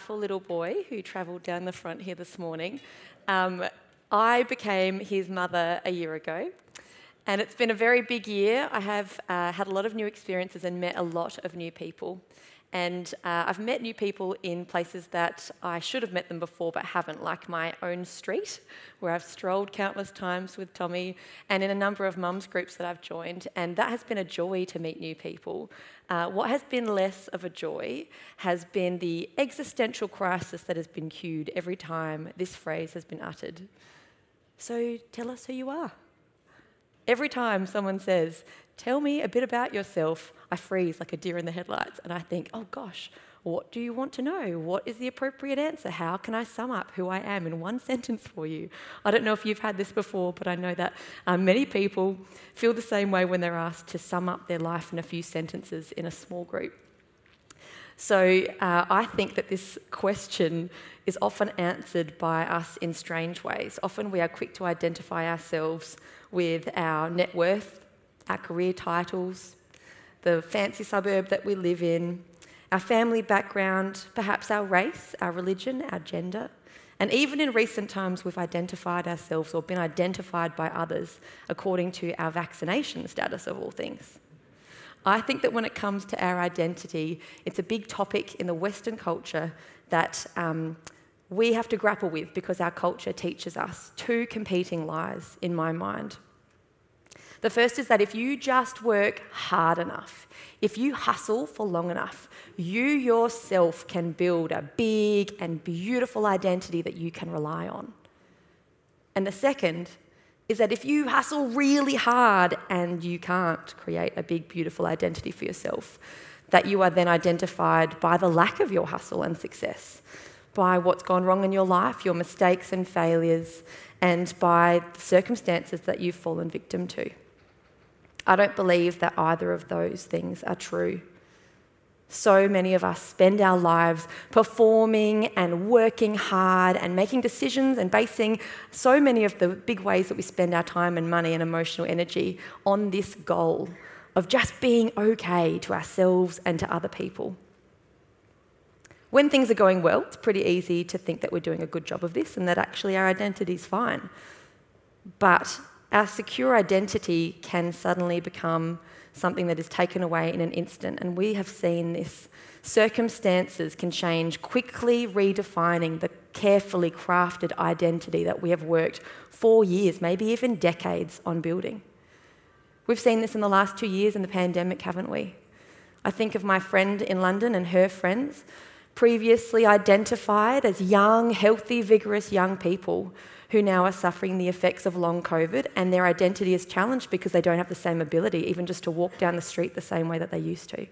delightful little boy who travelled down the front here this morning. Um, I became his mother a year ago, and it's been a very big year. I have uh, had a lot of new experiences and met a lot of new people. And uh, I've met new people in places that I should have met them before but haven't, like my own street, where I've strolled countless times with Tommy, and in a number of mums groups that I've joined. And that has been a joy to meet new people. Uh, what has been less of a joy has been the existential crisis that has been cued every time this phrase has been uttered. So tell us who you are. Every time someone says, Tell me a bit about yourself, I freeze like a deer in the headlights and I think, oh gosh, what do you want to know? What is the appropriate answer? How can I sum up who I am in one sentence for you? I don't know if you've had this before, but I know that um, many people feel the same way when they're asked to sum up their life in a few sentences in a small group. So uh, I think that this question is often answered by us in strange ways. Often we are quick to identify ourselves with our net worth, our career titles, the fancy suburb that we live in, our family background, perhaps our race, our religion, our gender. And even in recent times, we've identified ourselves or been identified by others according to our vaccination status of all things. I think that when it comes to our identity, it's a big topic in the Western culture that um, we have to grapple with because our culture teaches us two competing lies, in my mind. The first is that if you just work hard enough, if you hustle for long enough, you yourself can build a big and beautiful identity that you can rely on. And the second is that if you hustle really hard and you can't create a big, beautiful identity for yourself, that you are then identified by the lack of your hustle and success, by what's gone wrong in your life, your mistakes and failures, and by the circumstances that you've fallen victim to. I don't believe that either of those things are true. So many of us spend our lives performing and working hard and making decisions and basing so many of the big ways that we spend our time and money and emotional energy on this goal of just being okay to ourselves and to other people. When things are going well, it's pretty easy to think that we're doing a good job of this and that actually our identity is fine. But our secure identity can suddenly become something that is taken away in an instant. And we have seen this. Circumstances can change, quickly redefining the carefully crafted identity that we have worked for years, maybe even decades, on building. We've seen this in the last two years in the pandemic, haven't we? I think of my friend in London and her friends, previously identified as young, healthy, vigorous young people who now are suffering the effects of long COVID and their identity is challenged because they don't have the same ability, even just to walk down the street the same way that they used to.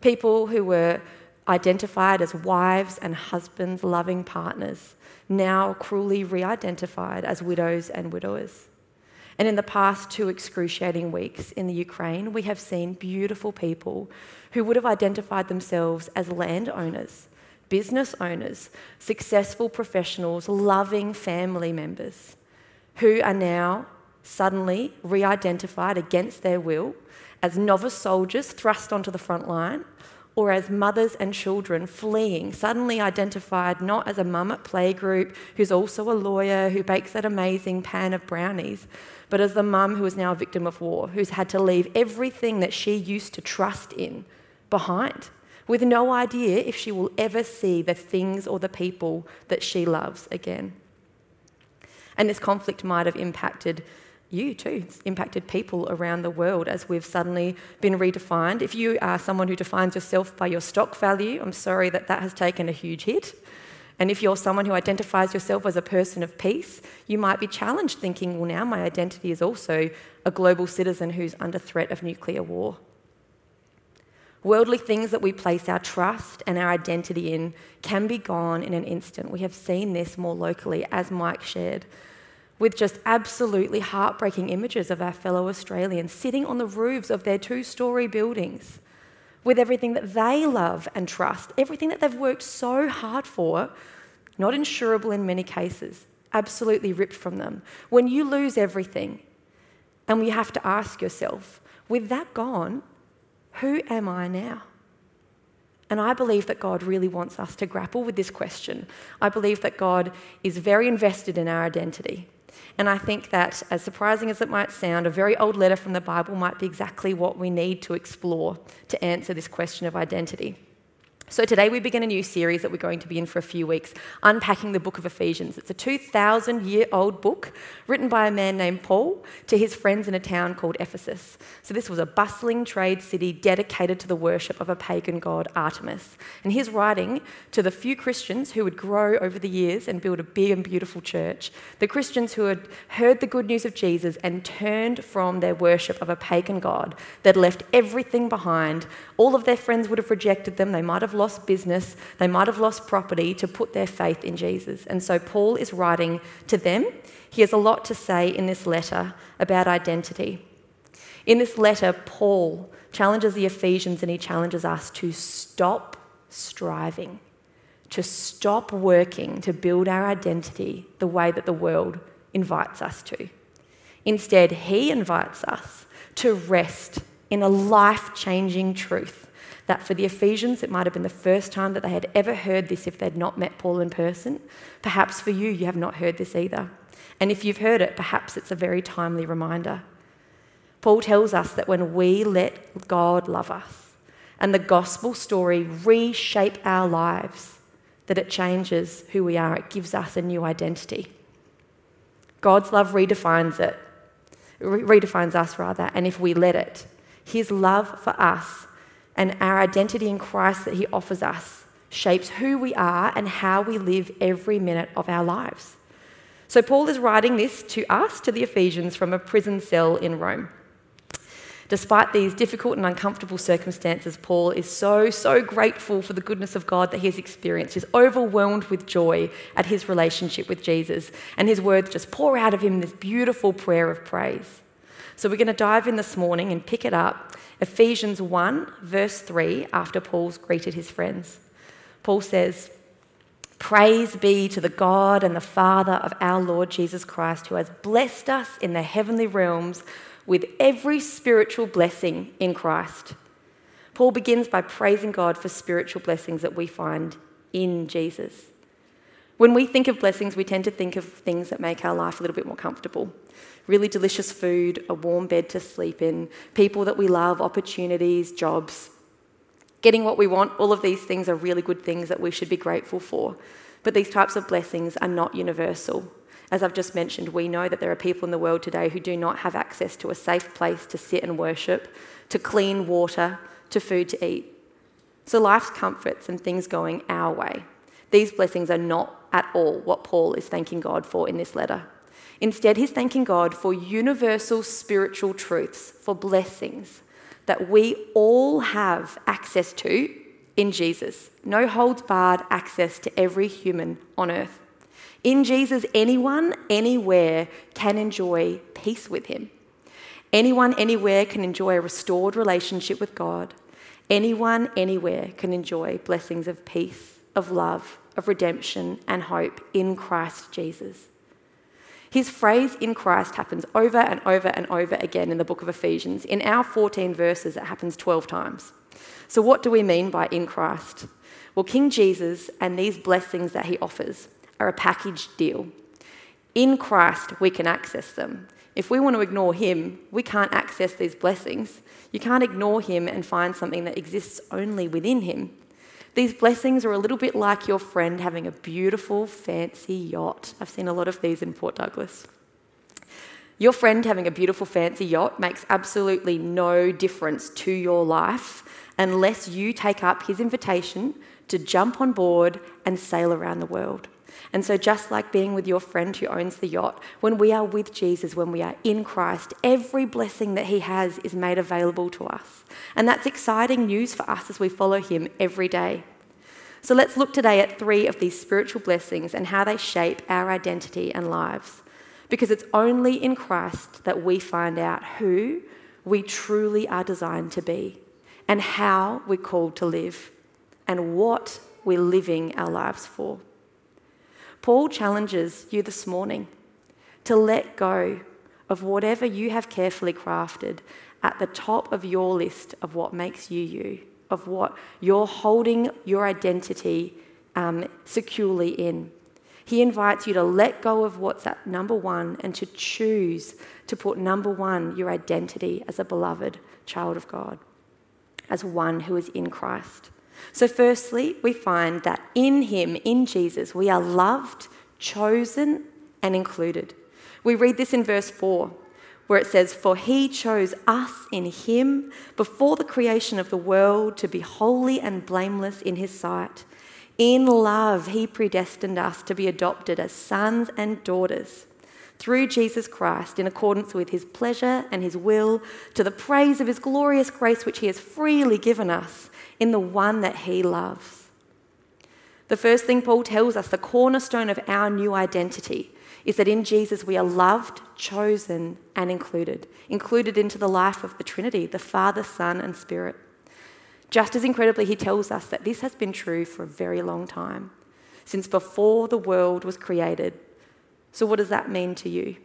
People who were identified as wives and husbands, loving partners, now cruelly re identified as widows and widowers. And in the past two excruciating weeks in the Ukraine, we have seen beautiful people who would have identified themselves as landowners business owners, successful professionals, loving family members who are now suddenly re identified against their will as novice soldiers thrust onto the front line or as mothers and children fleeing, suddenly identified not as a mum at playgroup who's also a lawyer who bakes that amazing pan of brownies, but as the mum who is now a victim of war, who's had to leave everything that she used to trust in behind with no idea if she will ever see the things or the people that she loves again. And this conflict might have impacted you too. It's impacted people around the world as we've suddenly been redefined. If you are someone who defines yourself by your stock value, I'm sorry that that has taken a huge hit. And if you're someone who identifies yourself as a person of peace, you might be challenged thinking, well, now my identity is also a global citizen who's under threat of nuclear war. Worldly things that we place our trust and our identity in can be gone in an instant. We have seen this more locally, as Mike shared, with just absolutely heartbreaking images of our fellow Australians sitting on the roofs of their two story buildings with everything that they love and trust, everything that they've worked so hard for, not insurable in many cases, absolutely ripped from them. When you lose everything, and you have to ask yourself, with that gone, who am I now? And I believe that God really wants us to grapple with this question. I believe that God is very invested in our identity. And I think that, as surprising as it might sound, a very old letter from the Bible might be exactly what we need to explore to answer this question of identity. So, today we begin a new series that we're going to be in for a few weeks, unpacking the book of Ephesians. It's a 2,000 year old book written by a man named Paul to his friends in a town called Ephesus. So, this was a bustling trade city dedicated to the worship of a pagan god, Artemis. And he's writing to the few Christians who would grow over the years and build a big and beautiful church, the Christians who had heard the good news of Jesus and turned from their worship of a pagan god that left everything behind. All of their friends would have rejected them, they might have lost business, they might have lost property to put their faith in Jesus. And so Paul is writing to them. He has a lot to say in this letter about identity. In this letter, Paul challenges the Ephesians and he challenges us to stop striving, to stop working to build our identity the way that the world invites us to. Instead, he invites us to rest in a life changing truth that for the Ephesians, it might have been the first time that they had ever heard this if they'd not met Paul in person. Perhaps for you, you have not heard this either. And if you've heard it, perhaps it's a very timely reminder. Paul tells us that when we let God love us and the gospel story reshape our lives, that it changes who we are, it gives us a new identity. God's love redefines it, redefines us rather, and if we let it, his love for us and our identity in Christ that He offers us shapes who we are and how we live every minute of our lives. So, Paul is writing this to us, to the Ephesians, from a prison cell in Rome. Despite these difficult and uncomfortable circumstances, Paul is so, so grateful for the goodness of God that he has experienced. He's overwhelmed with joy at his relationship with Jesus, and his words just pour out of him this beautiful prayer of praise. So, we're going to dive in this morning and pick it up Ephesians 1, verse 3, after Paul's greeted his friends. Paul says, Praise be to the God and the Father of our Lord Jesus Christ, who has blessed us in the heavenly realms with every spiritual blessing in Christ. Paul begins by praising God for spiritual blessings that we find in Jesus. When we think of blessings, we tend to think of things that make our life a little bit more comfortable. Really delicious food, a warm bed to sleep in, people that we love, opportunities, jobs. Getting what we want, all of these things are really good things that we should be grateful for. But these types of blessings are not universal. As I've just mentioned, we know that there are people in the world today who do not have access to a safe place to sit and worship, to clean water, to food to eat. So life's comforts and things going our way, these blessings are not at all what Paul is thanking God for in this letter. Instead, he's thanking God for universal spiritual truths, for blessings that we all have access to in Jesus. No holds barred access to every human on earth. In Jesus, anyone, anywhere can enjoy peace with him. Anyone, anywhere can enjoy a restored relationship with God. Anyone, anywhere can enjoy blessings of peace, of love, of redemption and hope in Christ Jesus. His phrase in Christ happens over and over and over again in the book of Ephesians. In our 14 verses, it happens 12 times. So, what do we mean by in Christ? Well, King Jesus and these blessings that he offers are a packaged deal. In Christ, we can access them. If we want to ignore him, we can't access these blessings. You can't ignore him and find something that exists only within him. These blessings are a little bit like your friend having a beautiful, fancy yacht. I've seen a lot of these in Port Douglas. Your friend having a beautiful, fancy yacht makes absolutely no difference to your life unless you take up his invitation to jump on board and sail around the world. And so, just like being with your friend who owns the yacht, when we are with Jesus, when we are in Christ, every blessing that He has is made available to us. And that's exciting news for us as we follow Him every day. So, let's look today at three of these spiritual blessings and how they shape our identity and lives. Because it's only in Christ that we find out who we truly are designed to be and how we're called to live and what we're living our lives for. Paul challenges you this morning to let go of whatever you have carefully crafted at the top of your list of what makes you you, of what you're holding your identity um, securely in. He invites you to let go of what's at number one and to choose to put number one your identity as a beloved child of God, as one who is in Christ. So, firstly, we find that in Him, in Jesus, we are loved, chosen, and included. We read this in verse 4, where it says, For He chose us in Him before the creation of the world to be holy and blameless in His sight. In love, He predestined us to be adopted as sons and daughters through Jesus Christ in accordance with His pleasure and His will to the praise of His glorious grace, which He has freely given us in the one that he loves. The first thing Paul tells us, the cornerstone of our new identity, is that in Jesus we are loved, chosen, and included, included into the life of the Trinity, the Father, Son, and Spirit. Just as incredibly, he tells us that this has been true for a very long time, since before the world was created. So, what does that mean to you?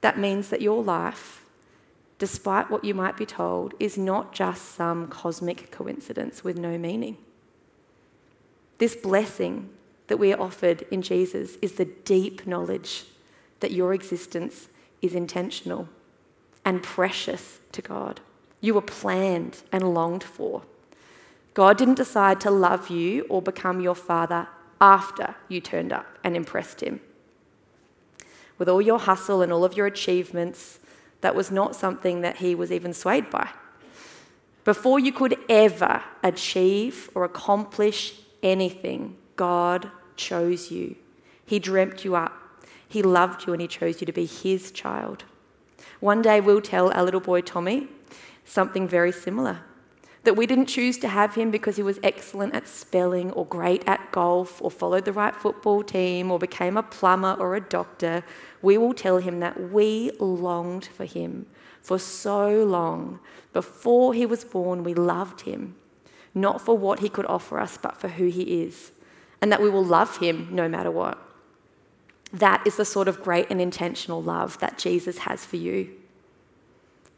That means that your life despite what you might be told, is not just some cosmic coincidence with no meaning. This blessing that we are offered in Jesus is the deep knowledge that your existence is intentional and precious to God. You were planned and longed for. God didn't decide to love you or become your father after you turned up and impressed him. With all your hustle and all of your achievements, that was not something that he was even swayed by. Before you could ever achieve or accomplish anything, God chose you. He dreamt you up. He loved you and He chose you to be His child. One day we'll tell our little boy Tommy something very similar that we didn't choose to have him because he was excellent at spelling or great at golf or followed the right football team or became a plumber or a doctor. We will tell him that we longed for him for so long. Before he was born, we loved him, not for what he could offer us, but for who he is, and that we will love him no matter what. That is the sort of great and intentional love that Jesus has for you.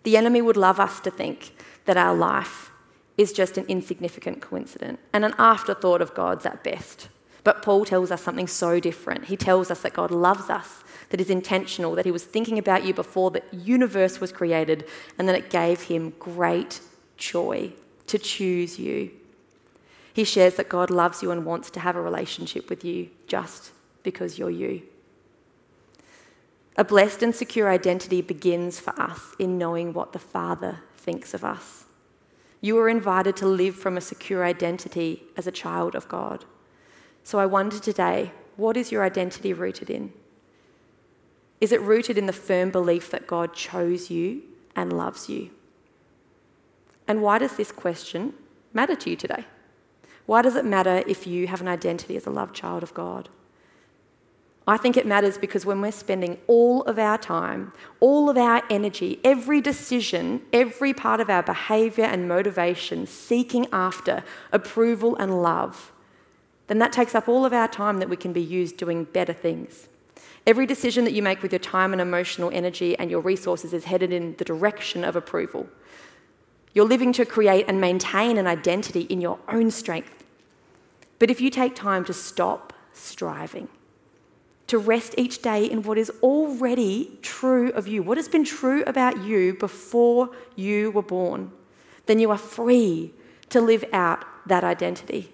The enemy would love us to think that our life is just an insignificant coincidence and an afterthought of God's at best. But Paul tells us something so different. He tells us that God loves us, that is intentional, that he was thinking about you before the universe was created, and that it gave him great joy to choose you. He shares that God loves you and wants to have a relationship with you just because you're you. A blessed and secure identity begins for us in knowing what the Father thinks of us. You are invited to live from a secure identity as a child of God. So I wonder today what is your identity rooted in? Is it rooted in the firm belief that God chose you and loves you? And why does this question matter to you today? Why does it matter if you have an identity as a loved child of God? I think it matters because when we're spending all of our time, all of our energy, every decision, every part of our behavior and motivation seeking after approval and love, then that takes up all of our time that we can be used doing better things. Every decision that you make with your time and emotional energy and your resources is headed in the direction of approval. You're living to create and maintain an identity in your own strength. But if you take time to stop striving, to rest each day in what is already true of you, what has been true about you before you were born, then you are free to live out that identity.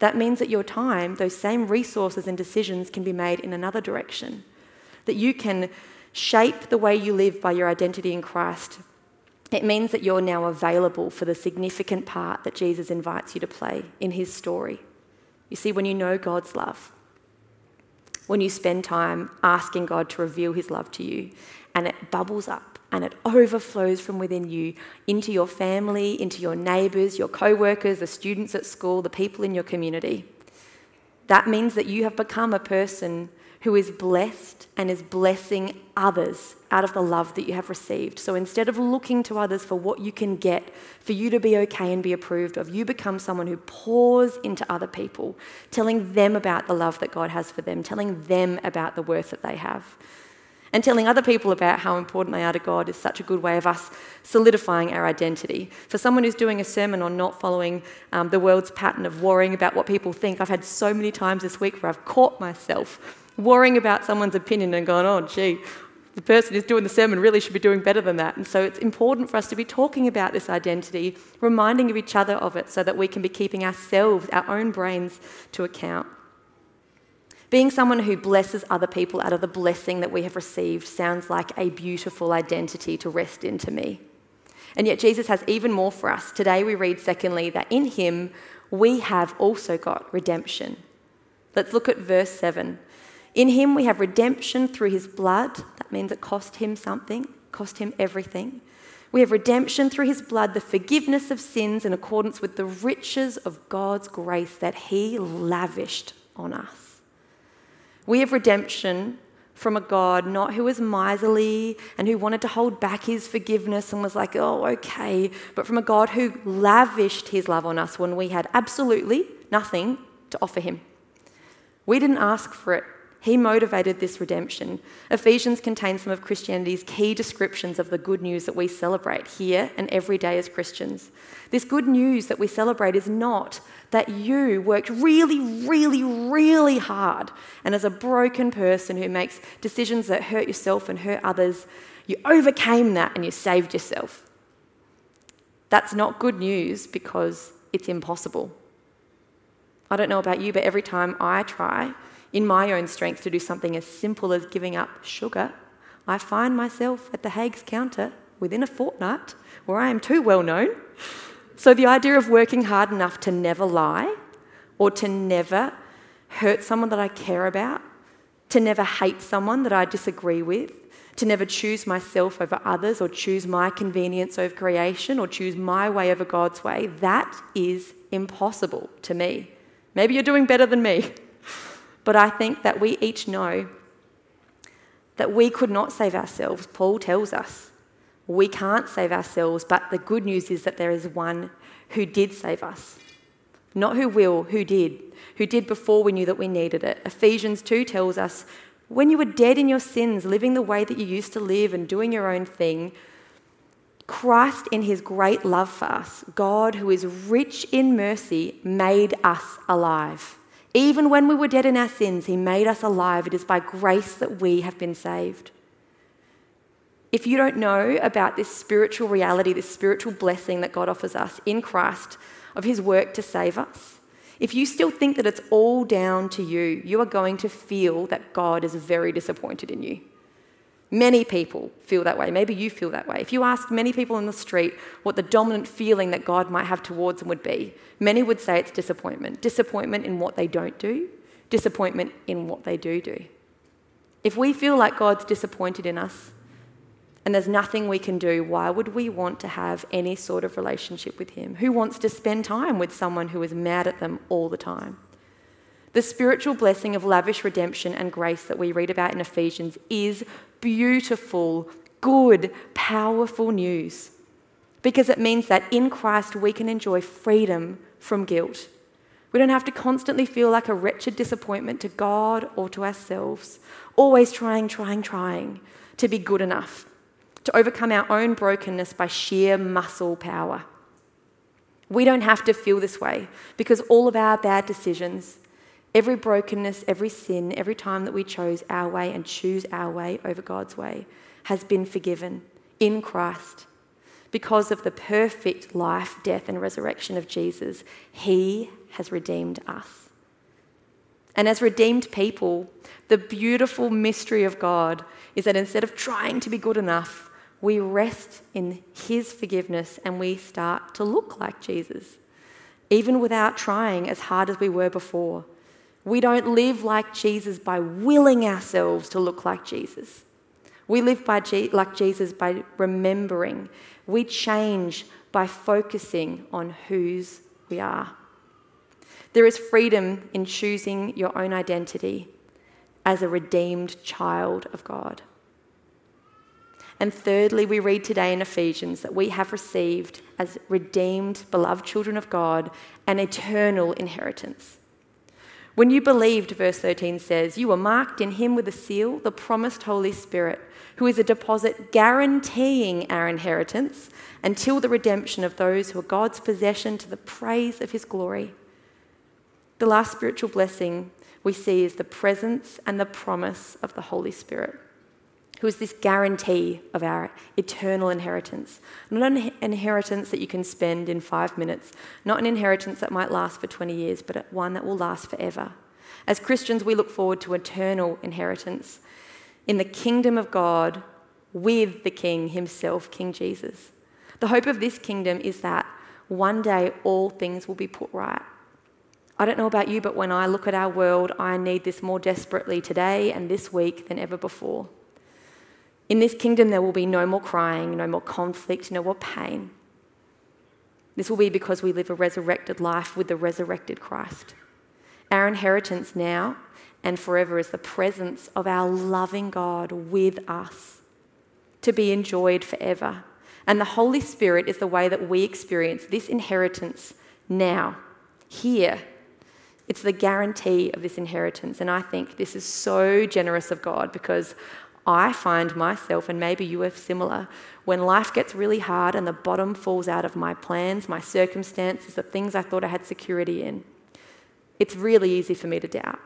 That means that your time, those same resources and decisions can be made in another direction. That you can shape the way you live by your identity in Christ. It means that you're now available for the significant part that Jesus invites you to play in his story. You see, when you know God's love, when you spend time asking God to reveal his love to you and it bubbles up and it overflows from within you into your family, into your neighbours, your co workers, the students at school, the people in your community. That means that you have become a person who is blessed and is blessing others out of the love that you have received. So instead of looking to others for what you can get, for you to be okay and be approved of, you become someone who pours into other people, telling them about the love that God has for them, telling them about the worth that they have. And telling other people about how important they are to God is such a good way of us solidifying our identity. For someone who's doing a sermon on not following um, the world's pattern of worrying about what people think, I've had so many times this week where I've caught myself worrying about someone's opinion and going, oh, gee, the person who's doing the sermon really should be doing better than that. And so it's important for us to be talking about this identity, reminding of each other of it so that we can be keeping ourselves, our own brains, to account. Being someone who blesses other people out of the blessing that we have received sounds like a beautiful identity to rest into me. And yet, Jesus has even more for us. Today, we read, secondly, that in him we have also got redemption. Let's look at verse 7. In him we have redemption through his blood. That means it cost him something, cost him everything. We have redemption through his blood, the forgiveness of sins in accordance with the riches of God's grace that he lavished on us. We have redemption from a God not who was miserly and who wanted to hold back his forgiveness and was like, oh, okay, but from a God who lavished his love on us when we had absolutely nothing to offer him. We didn't ask for it, he motivated this redemption. Ephesians contains some of Christianity's key descriptions of the good news that we celebrate here and every day as Christians. This good news that we celebrate is not that you worked really, really, really hard, and as a broken person who makes decisions that hurt yourself and hurt others, you overcame that and you saved yourself. That's not good news because it's impossible. I don't know about you, but every time I try in my own strength to do something as simple as giving up sugar, I find myself at the Haigh's counter within a fortnight where I am too well known. So the idea of working hard enough to never lie or to never hurt someone that I care about, to never hate someone that I disagree with, to never choose myself over others or choose my convenience over creation or choose my way over God's way, that is impossible to me. Maybe you're doing better than me. But I think that we each know that we could not save ourselves. Paul tells us we can't save ourselves, but the good news is that there is one who did save us. Not who will, who did, who did before we knew that we needed it. Ephesians 2 tells us when you were dead in your sins, living the way that you used to live and doing your own thing, Christ, in his great love for us, God, who is rich in mercy, made us alive. Even when we were dead in our sins, He made us alive. It is by grace that we have been saved. If you don't know about this spiritual reality, this spiritual blessing that God offers us in Christ of His work to save us, if you still think that it's all down to you, you are going to feel that God is very disappointed in you. Many people feel that way. Maybe you feel that way. If you ask many people in the street what the dominant feeling that God might have towards them would be, many would say it's disappointment. Disappointment in what they don't do, disappointment in what they do do. If we feel like God's disappointed in us and there's nothing we can do, why would we want to have any sort of relationship with Him? Who wants to spend time with someone who is mad at them all the time? The spiritual blessing of lavish redemption and grace that we read about in Ephesians is beautiful, good, powerful news because it means that in Christ we can enjoy freedom from guilt. We don't have to constantly feel like a wretched disappointment to God or to ourselves, always trying, trying, trying to be good enough, to overcome our own brokenness by sheer muscle power. We don't have to feel this way because all of our bad decisions, Every brokenness, every sin, every time that we chose our way and choose our way over God's way has been forgiven in Christ. Because of the perfect life, death, and resurrection of Jesus, He has redeemed us. And as redeemed people, the beautiful mystery of God is that instead of trying to be good enough, we rest in His forgiveness and we start to look like Jesus, even without trying as hard as we were before We don't live like Jesus by willing ourselves to look like Jesus. We live by G- like Jesus by remembering. We change by focusing on whose we are. There is freedom in choosing your own identity as a redeemed child of God. And thirdly, we read today in Ephesians that we have received, as redeemed, beloved children of God, an eternal inheritance. When you believed, verse 13 says, you were marked in him with a seal, the promised Holy Spirit, who is a deposit guaranteeing our inheritance until the redemption of those who are God's possession to the praise of his glory. The last spiritual blessing we see is the presence and the promise of the Holy Spirit, who is this guarantee of our eternal inheritance. Not an inheritance that you can spend in five minutes, not an inheritance that might last for 20 years, but one that will last forever. As Christians, we look forward to eternal inheritance in the kingdom of God with the King himself, King Jesus. The hope of this kingdom is that one day all things will be put right. I don't know about you, but when I look at our world, I need this more desperately today and this week than ever before. In this kingdom, there will be no more crying, no more conflict, no more pain. This will be because we live a resurrected life with the resurrected Christ. Our inheritance now and forever is the presence of our loving God with us to be enjoyed forever. And the Holy Spirit is the way that we experience this inheritance now, here, it's the guarantee of this inheritance. And I think this is so generous of God because I find myself, and maybe you are similar, when life gets really hard and the bottom falls out of my plans, my circumstances, the things I thought I had security in, it's really easy for me to doubt.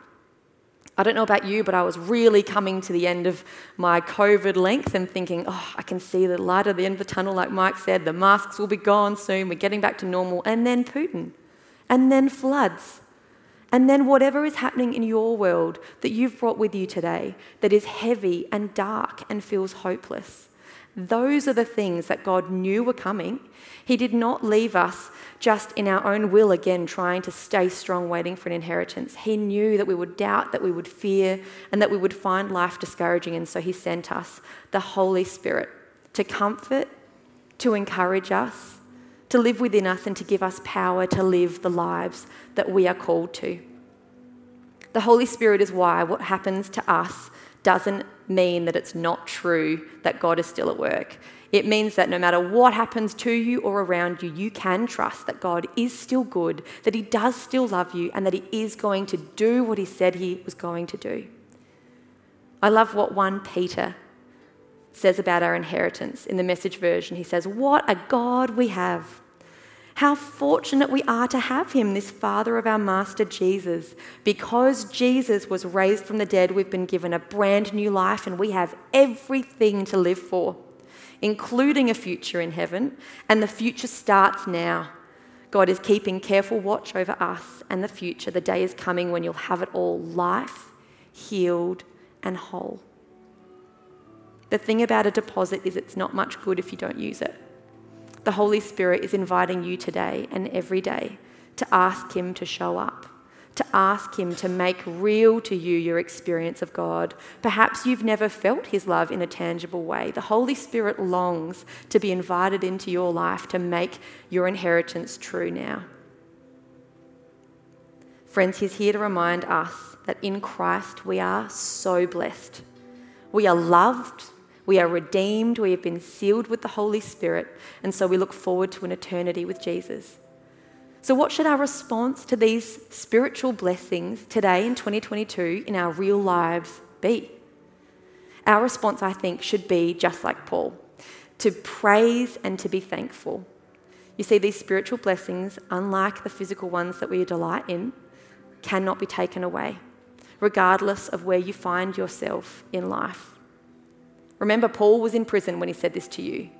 I don't know about you, but I was really coming to the end of my COVID length and thinking, oh, I can see the light at the end of the tunnel, like Mike said, the masks will be gone soon, we're getting back to normal. And then Putin, and then floods, and then, whatever is happening in your world that you've brought with you today that is heavy and dark and feels hopeless, those are the things that God knew were coming. He did not leave us just in our own will again, trying to stay strong, waiting for an inheritance. He knew that we would doubt, that we would fear, and that we would find life discouraging. And so He sent us the Holy Spirit to comfort, to encourage us, to live within us and to give us power to live the lives that we are called to. The Holy Spirit is why what happens to us doesn't mean that it's not true that God is still at work. It means that no matter what happens to you or around you, you can trust that God is still good, that He does still love you, and that He is going to do what He said He was going to do. I love what 1 Peter says about our inheritance in the message version. He says, What a God we have! How fortunate we are to have him, this Father of our Master Jesus. Because Jesus was raised from the dead, we've been given a brand new life and we have everything to live for, including a future in heaven. And the future starts now. God is keeping careful watch over us and the future. The day is coming when you'll have it all life, healed, and whole. The thing about a deposit is it's not much good if you don't use it the Holy Spirit is inviting you today and every day to ask Him to show up, to ask Him to make real to you your experience of God. Perhaps you've never felt His love in a tangible way. The Holy Spirit longs to be invited into your life to make your inheritance true now. Friends, He's here to remind us that in Christ we are so blessed. We are loved we are redeemed, we have been sealed with the Holy Spirit, and so we look forward to an eternity with Jesus. So, what should our response to these spiritual blessings today in 2022 in our real lives be? Our response, I think, should be just like Paul to praise and to be thankful. You see, these spiritual blessings, unlike the physical ones that we delight in, cannot be taken away, regardless of where you find yourself in life. Remember, Paul was in prison when he said this to you.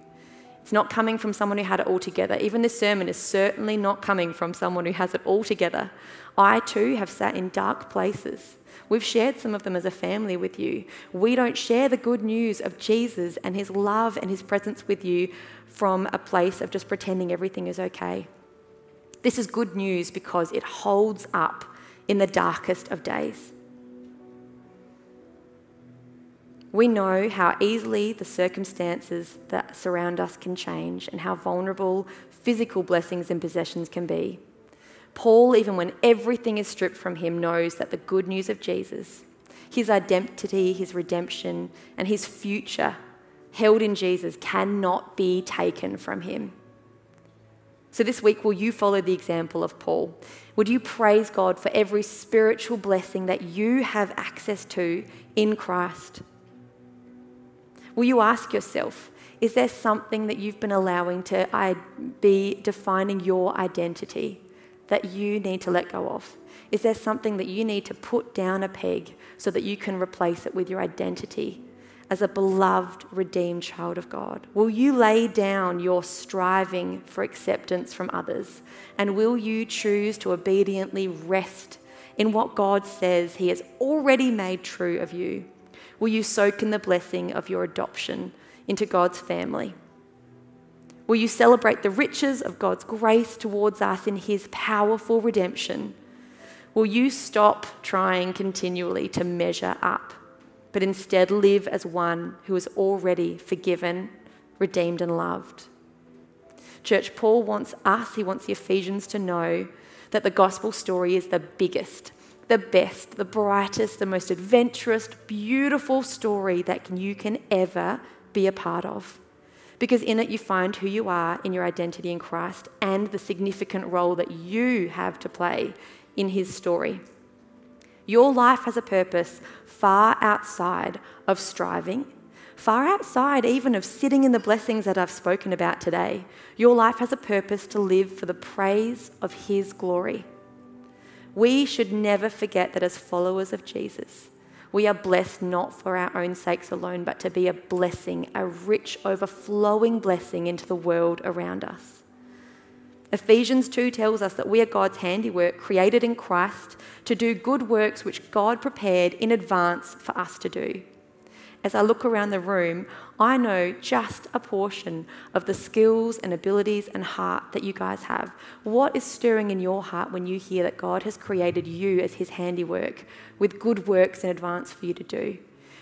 It's not coming from someone who had it all together. Even this sermon is certainly not coming from someone who has it all together. I too have sat in dark places. We've shared some of them as a family with you. We don't share the good news of Jesus and his love and his presence with you from a place of just pretending everything is okay. This is good news because it holds up in the darkest of days. We know how easily the circumstances that surround us can change and how vulnerable physical blessings and possessions can be. Paul, even when everything is stripped from him, knows that the good news of Jesus, his identity, his redemption, and his future held in Jesus cannot be taken from him. So, this week, will you follow the example of Paul? Would you praise God for every spiritual blessing that you have access to in Christ? Will you ask yourself, is there something that you've been allowing to be defining your identity that you need to let go of? Is there something that you need to put down a peg so that you can replace it with your identity as a beloved, redeemed child of God? Will you lay down your striving for acceptance from others? And will you choose to obediently rest in what God says He has already made true of you? Will you soak in the blessing of your adoption into God's family? Will you celebrate the riches of God's grace towards us in His powerful redemption? Will you stop trying continually to measure up, but instead live as one who is already forgiven, redeemed, and loved? Church, Paul wants us, he wants the Ephesians to know that the gospel story is the biggest, the best, the brightest, the most adventurous, beautiful story that you can ever be a part of. Because in it, you find who you are in your identity in Christ and the significant role that you have to play in His story. Your life has a purpose far outside of striving, far outside even of sitting in the blessings that I've spoken about today. Your life has a purpose to live for the praise of His glory. We should never forget that as followers of Jesus, we are blessed not for our own sakes alone, but to be a blessing, a rich, overflowing blessing into the world around us. Ephesians 2 tells us that we are God's handiwork, created in Christ to do good works which God prepared in advance for us to do as I look around the room, I know just a portion of the skills and abilities and heart that you guys have. What is stirring in your heart when you hear that God has created you as his handiwork with good works in advance for you to do?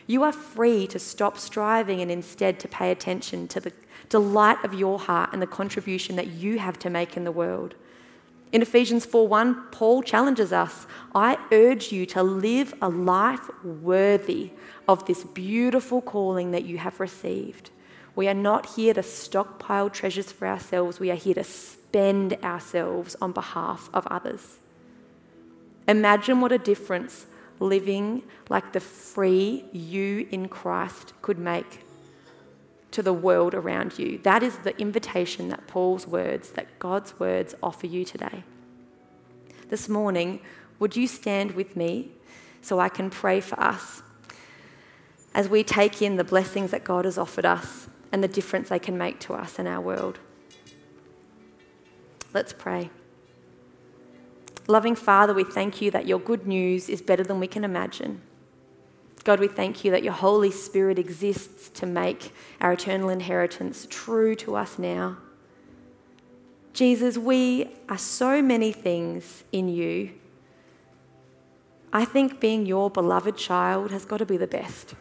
You are free to stop striving and instead to pay attention to the delight of your heart and the contribution that you have to make in the world. In Ephesians 4:1, Paul challenges us, I urge you to live a life worthy of this beautiful calling that you have received. We are not here to stockpile treasures for ourselves, we are here to spend ourselves on behalf of others. Imagine what a difference living like the free you in Christ could make to the world around you. That is the invitation that Paul's words, that God's words offer you today. This morning, would you stand with me so I can pray for us as we take in the blessings that God has offered us and the difference they can make to us in our world? Let's pray. Loving Father, we thank you that your good news is better than we can imagine. God, we thank you that your Holy Spirit exists to make our eternal inheritance true to us now. Jesus, we are so many things in you. I think being your beloved child has got to be the best.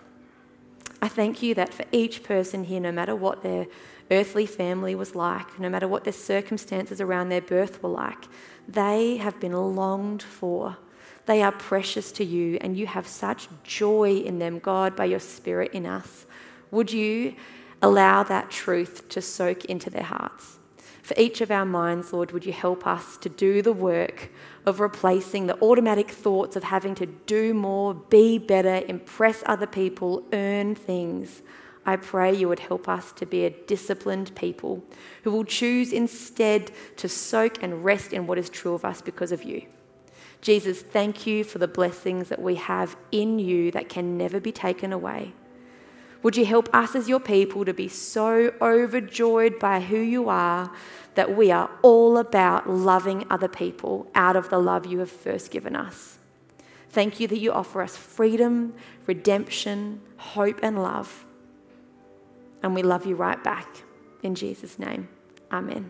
I thank you that for each person here, no matter what their earthly family was like, no matter what their circumstances around their birth were like, they have been longed for they are precious to you, and you have such joy in them, God, by your Spirit in us. Would you allow that truth to soak into their hearts? For each of our minds, Lord, would you help us to do the work of replacing the automatic thoughts of having to do more, be better, impress other people, earn things? I pray you would help us to be a disciplined people who will choose instead to soak and rest in what is true of us because of you. Jesus, thank you for the blessings that we have in you that can never be taken away. Would you help us as your people to be so overjoyed by who you are that we are all about loving other people out of the love you have first given us? Thank you that you offer us freedom, redemption, hope, and love. And we love you right back. In Jesus' name, amen.